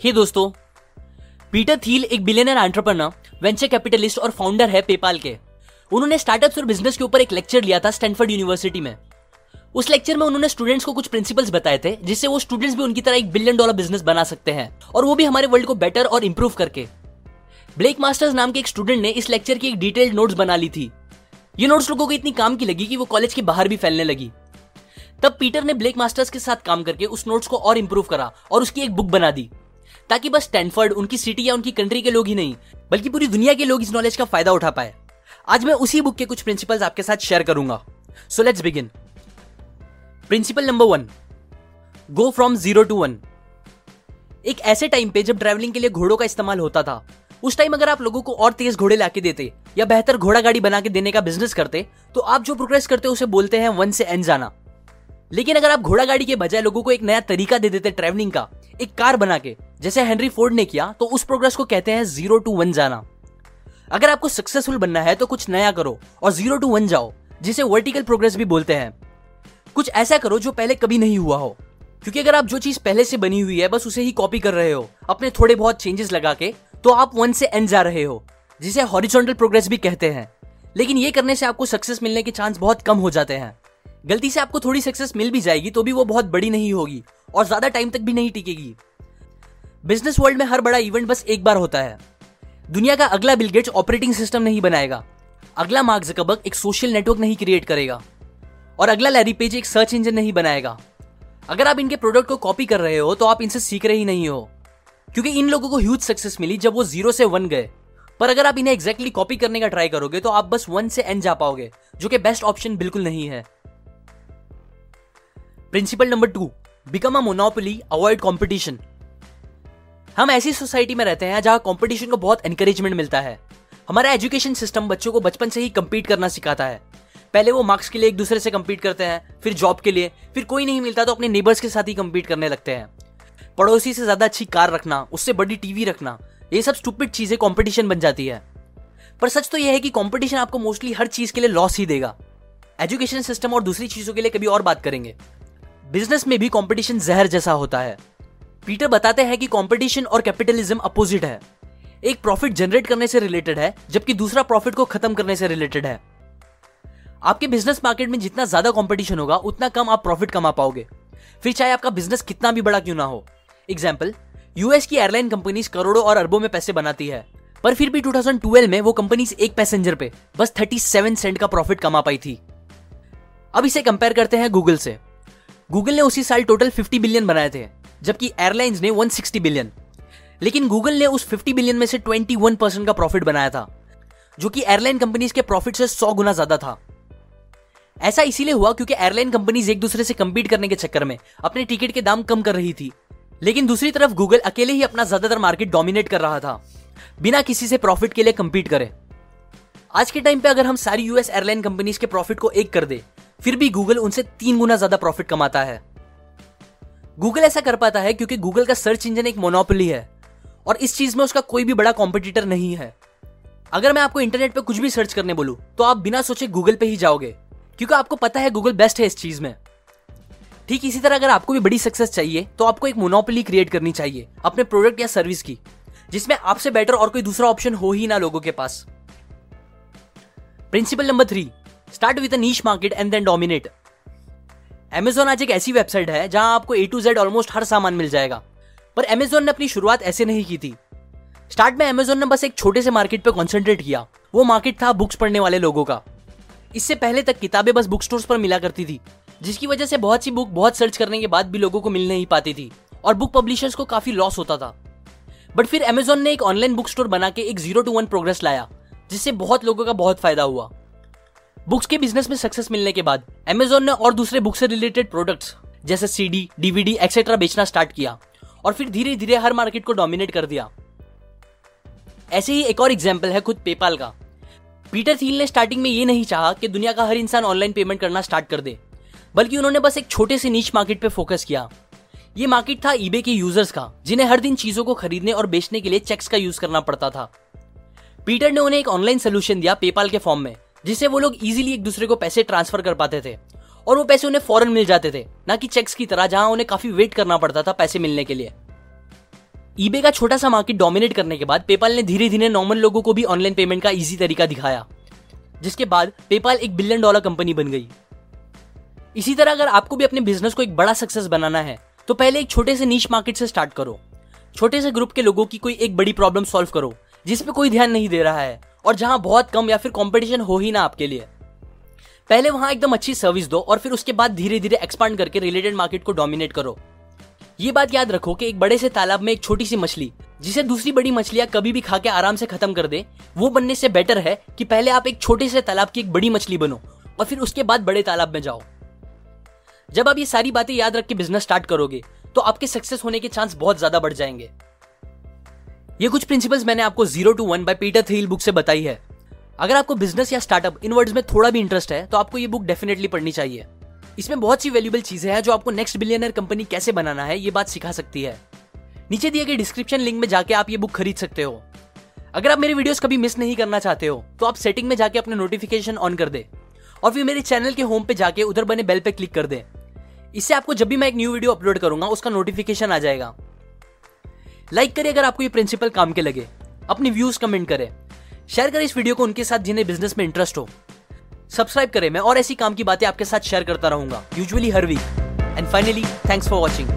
हे दोस्तों. Peter Thiel एक billionaire entrepreneur venture capitalist और फाउंडर है पेपाल के. उन्होंने स्टार्टअप्स और बिज़नेस के ऊपर एक लेक्चर लिया था स्टैनफोर्ड यूनिवर्सिटी में. उस लेक्चर में उन्होंने स्टूडेंट्स को कुछ प्रिंसिपल्स बताए थे, जिससे वो स्टूडेंट्स भी उनकी तरह एक बिलियन डॉलर बिज़नेस बना सकते हैं और वो भी हमारे वर्ल्ड को बेटर और इंप्रूव करके. ब्लेक मास्टर्स नाम के एक स्टूडेंट ने इस लेक्चर की एक डिटेल्ड नोट्स बना ली थी. ये नोट्स लोगों को इतनी काम की लगी कि वो कॉलेज के बाहर भी फैलने लगी. तब पीटर ने ब्लेक मास्टर्स के साथ काम करके उस नोट्स को और इम्प्रूव करा और उसकी एक बुक बना दी. ताकि बस स्टैनफर्ड उनकी सिटी या उनकी कंट्री के लोग ही नहीं, बल्कि पूरी दुनिया के लोग इस नॉलेज का फ़ायदा उठा पाए। आज मैं उसी बुक के कुछ प्रिंसिपल्स आपके साथ शेयर करूँगा। So let's begin principle number one go from zero to one एक ऐसे टाइम पे जब ट्रैवलिंग के लिए घोड़ों का इस्तेमाल होता था, उस टाइम अगर आप लोगों को और तेज घोड़े लाके देते या बेहतर घोड़ा गाड़ी बना के देने का बिज़नेस करते तो आप जो प्रोग्रेस करते उसे बोलते हैं वन से एन जाना। लेकिन अगर आप घोड़ा गाड़ी के बजाय लोगों को एक नया तरीका दे देते ट्रैवलिंग का, एक कार बना के, जैसे हेनरी फोर्ड ने किया तो उस प्रोग्रेस को कहते हैं ज़ीरो टू वन जाना। अगर आपको सक्सेसफुल बनना है तो कुछ नया करो और ज़ीरो टू वन जाओ, जिसे वर्टिकल प्रोग्रेस भी बोलते हैं। कुछ ऐसा करो जो पहले कभी नहीं हुआ हो। क्योंकि अगर आप जो चीज़ पहले से बनी हुई है, बस उसे ही कॉपी कर रहे हो, अपने थोड़े बहुत चेंजेस लगा के तो आप वन से एन जा रहे हो, जिसे हॉरिजॉन्टल प्रोग्रेस भी कहते हैं। लेकिन ये करने से आपको सक्सेस मिलने के चांस बहुत कम हो जाते हैं। गलती से आपको थोड़ी सक्सेस मिल भी जाएगी तो भी वो बहुत बड़ी नहीं होगी और ज़्यादा टाइम तक भी नहीं टिकेगी। बिज़नेस वर्ल्ड में हर बड़ा इवेंट बस एक बार होता है। दुनिया का अगला बिलगेट्स ऑपरेटिंग सिस्टम नहीं बनाएगा। अगला मार्क जकबर्ग एक सोशल नेटवर्क नहीं क्रिएट करेगा। और अगला लैरी पेज एक सर्च इंजन नहीं बनाएगा। अगर आप इनके प्रोडक्ट को कॉपी कर रहे हो तो आप इनसे सीख रहे ही नहीं हो। क्योंकि इन लोगों को ह्यूज सक्सेस मिली जब वो ज़ीरो से वन गए। पर अगर आप इन्हें एग्जैक्टली कॉपी करने का ट्राई करोगे तो आप बस वन से एन जा पाओगे, जो कि बेस्ट ऑप्शन बिल्कुल नहीं है। Principle number two become a monopoly avoid competition हम ऐसी सोसाइटी में रहते हैं जहाँ कॉम्पिटिशन को बहुत एनकरेजमेंट मिलता है। हमारा एजुकेशन सिस्टम बच्चों को बचपन से ही कम्पीट करना सिखाता है। पहले वो मार्क्स के लिए एक दूसरे से कम्पीट करते हैं, फिर जॉब के लिए, फिर कोई नहीं मिलता तो अपने नेबर्स के साथ ही कम्पीट करने लगते हैं। पड़ोसी से ज़्यादा अच्छी कार रखना, उससे बड़ी टीवी रखना, ये सब स्टूपिड चीज़ें कॉम्पिटिशन बन जाती है। पर सच तो यह है कि कॉम्पिटिशन आपको मोस्टली हर चीज़ के लिए लॉस ही देगा। एजुकेशन सिस्टम और दूसरी चीज़ों के लिए कभी और बात करेंगे। बिज़नेस में भी कंपटीशन जहर जैसा होता है। पीटर बताते हैं कि कंपटीशन और कैपिटलिज्म अपोजिट है। एक प्रॉफिट जनरेट करने से रिलेटेड है, जबकि दूसरा प्रॉफिट को खत्म करने से रिलेटेड है। आपके बिज़नेस मार्केट में जितना ज़्यादा कंपटीशन होगा, उतना कम आप प्रॉफिट कमा पाओगे। फिर चाहे आपका बिज़नेस कितना भी बड़ा क्यों ना हो। एग्ज़ाम्पल यूएस की एयरलाइन कंपनीज़ करोड़ों और अरबों में पैसे बनाती है। पर फिर भी 2012 में वो कंपनीज़ एक पैसेंजर पे बस 37 सेंट का प्रॉफिट कमा पाई थी। अब इसे कंपेयर करते हैं गूगल से। गूगल ने उसी साल टोटल 50 बिलियन बनाए थे, जबकि एयरलाइंस ने 160 बिलियन लेकिन गूगल ने उस 50 बिलियन में से 21 परसेंट का प्रॉफिट बनाया था, जो कि एयरलाइन कंपनीज़ के प्रॉफिट से 100 गुना ज़्यादा था. ऐसा इसीलिए हुआ क्योंकि एयरलाइन कंपनीज़ एक दूसरे से कम्पीट करने के चक्कर में अपने टिकट के दाम कम कर रही थी. लेकिन दूसरी तरफ़ गूगल अकेले ही अपना ज़्यादातर मार्केट डोमिनेट कर रहा था, बिना किसी से प्रॉफिट के लिए कंपीट करे. आज के टाइम पे अगर हम सारी यूएस एयरलाइन कंपनीज़ के प्रॉफिट को एक कर दे फिर भी गूगल उनसे तीन गुना ज़्यादा प्रॉफिट कमाता है। गूगल ऐसा कर पाता है क्योंकि गूगल का सर्च इंजन एक मोनोपोली है और इस चीज़ में उसका कोई भी बड़ा कॉम्पिटिटर नहीं है। अगर मैं आपको इंटरनेट पर कुछ भी सर्च करने बोलूँ तो आप बिना सोचे गूगल पे ही जाओगे, क्योंकि आपको पता है गूगल बेस्ट है इस चीज़ में। ठीक इसी तरह अगर आपको भी बड़ी सक्सेस चाहिए तो आपको एक मोनोपोली क्रिएट करनी चाहिए, अपने प्रोडक्ट या सर्विस की, जिसमें आपसे बेटर और कोई दूसरा ऑप्शन हो ही ना लोगों के पास। Principle number three start with niche market and then dominate Amazon आज एक ऐसी वेबसाइट है जहाँ आपको ए टू जेड ऑलमोस्ट हर सामान मिल जाएगा। पर एमेजोन ने अपनी शुरुआत ऐसे नहीं की थी। स्टार्ट में एमेजोन ने बस एक छोटे से मार्केट पे कॉन्सेंट्रेट किया। वो मार्केट था बुक्स पढ़ने वाले लोगों का। इससे पहले तक किताबें बस बुक स्टोर्स पर मिला करती थी, जिसकी वजह से बहुत सी बुक बहुत सर्च करने के बाद भी लोगों को मिल नहीं पाती थी और बुक पब्लिशर्स को काफ़ी लॉस होता था। बट फिर अमेजोन ने एक ऑनलाइन बुक स्टोर बना के एक ज़ीरो टू वन प्रोग्रेस लाया, जिससे बहुत लोगों का बहुत फ़ायदा हुआ। बुक्स के बिज़नेस में सक्सेस मिलने के बाद अमेजोन ने और दूसरे बुक से रिलेटेड प्रोडक्ट्स जैसे सीडी डीवीडी एक्सेट्रा बेचना स्टार्ट किया और फिर धीरे धीरे हर मार्केट को डोमिनेट कर दिया। ऐसे ही एक और एग्ज़ाम्पल है खुद पेपाल का। पीटर थील ने स्टार्टिंग में ये नहीं चाहा कि दुनिया का हर इंसान ऑनलाइन पेमेंट करना स्टार्ट कर दे, बल्कि उन्होंने बस एक छोटे से नीच मार्केट पे फोकस किया। ये मार्केट था ईबे के यूज़र्स का, जिन्हें हर दिन चीज़ों को खरीदने और बेचने के लिए चेक्स का यूज़ करना पड़ता था। पीटर ने उन्हें एक ऑनलाइन सोल्यूशन दिया पेपाल के फॉर्म में। जिससे वो लोग इजीली एक दूसरे को पैसे ट्रांसफ़र कर पाते थे। और वो पैसे उन्हें फ़ौरन मिल जाते थे, ना कि चेक्स की तरह, जहाँ उन्हें काफ़ी वेट करना पड़ता था पैसे मिलने के लिए। ईबे का छोटा सा मार्केट डोमिनेट करने के बाद पेपाल ने धीरे धीरे नॉर्मल लोगों को भी ऑनलाइन पेमेंट का इजी तरीका दिखाया, जिसके बाद पेपाल एक बिलियन डॉलर कंपनी बन गई। इसी तरह अगर आपको भी अपने बिज़नेस को एक बड़ा सक्सेस बनाना है तो पहले एक छोटे से नीच मार्केट से स्टार्ट करो। छोटे से ग्रुप के लोगों की कोई एक बड़ी प्रॉब्लम सॉल्व करो जिसपे कोई ध्यान नहीं दे रहा है। और जहाँ बहुत कम या फिर कंपटीशन हो ही ना आपके लिए। पहले वहाँ एकदम अच्छी सर्विस दो और फिर उसके बाद धीरे धीरे एक्सपांड करके रिलेटेड मार्केट को डोमिनेट करो। ये बात याद रखो कि एक बड़े से तालाब में एक छोटी सी मछली, जिसे दूसरी बड़ी मछलियाँ कभी भी खा के आराम से खत्म कर दे, वो बनने से बेटर है कि पहले आप एक छोटे से तालाब की एक बड़ी मछली बनो और फिर उसके बाद बड़े तालाब में जाओ। जब आप ये सारी बातें याद रख के बिज़नेस स्टार्ट करोगे तो आपके सक्सेस होने के चांस बहुत ज़्यादा बढ़ जाएँगे। ये कुछ प्रिंसिपल्स मैंने आपको zero to one by Peter Thiel book से बताई है। अगर आपको बिज़नेस या स्टार्टअप इन वर्ड्स में थोड़ा भी इंटरेस्ट है तो आपको ये बुक डेफिनेटली पढ़नी चाहिए। इसमें बहुत सी वैल्यूबल चीज़ें हैं जो आपको नेक्स्ट बिलियनर कंपनी कैसे बनाना है, ये बात सिखा सकती है। नीचे दिए गए डिस्क्रिप्शन लिंक में जाके आप ये बुक खरीद सकते हो। अगर आप मेरे वीडियोस कभी मिस नहीं करना चाहते हो तो आप सेटिंग में जाके अपने नोटिफिकेशन ऑन कर दे। और फिर मेरे चैनल के होम पे जाके उधर बने बेल पे क्लिक कर दे। इससे आपको जब भी मैं एक न्यू वीडियो अपलोड करूँगा, उसका नोटिफिकेशन आ जाएगा। लाइक करें अगर आपको ये प्रिंसिपल काम के लगे। अपनी व्यूज़ कमेंट करें। शेयर करें इस वीडियो को उनके साथ जिन्हें बिज़नेस में इंटरेस्ट हो। सब्सक्राइब करें। मैं और ऐसी काम की बातें आपके साथ शेयर करता रहूँगा। Usually her weekend finally thanks for watching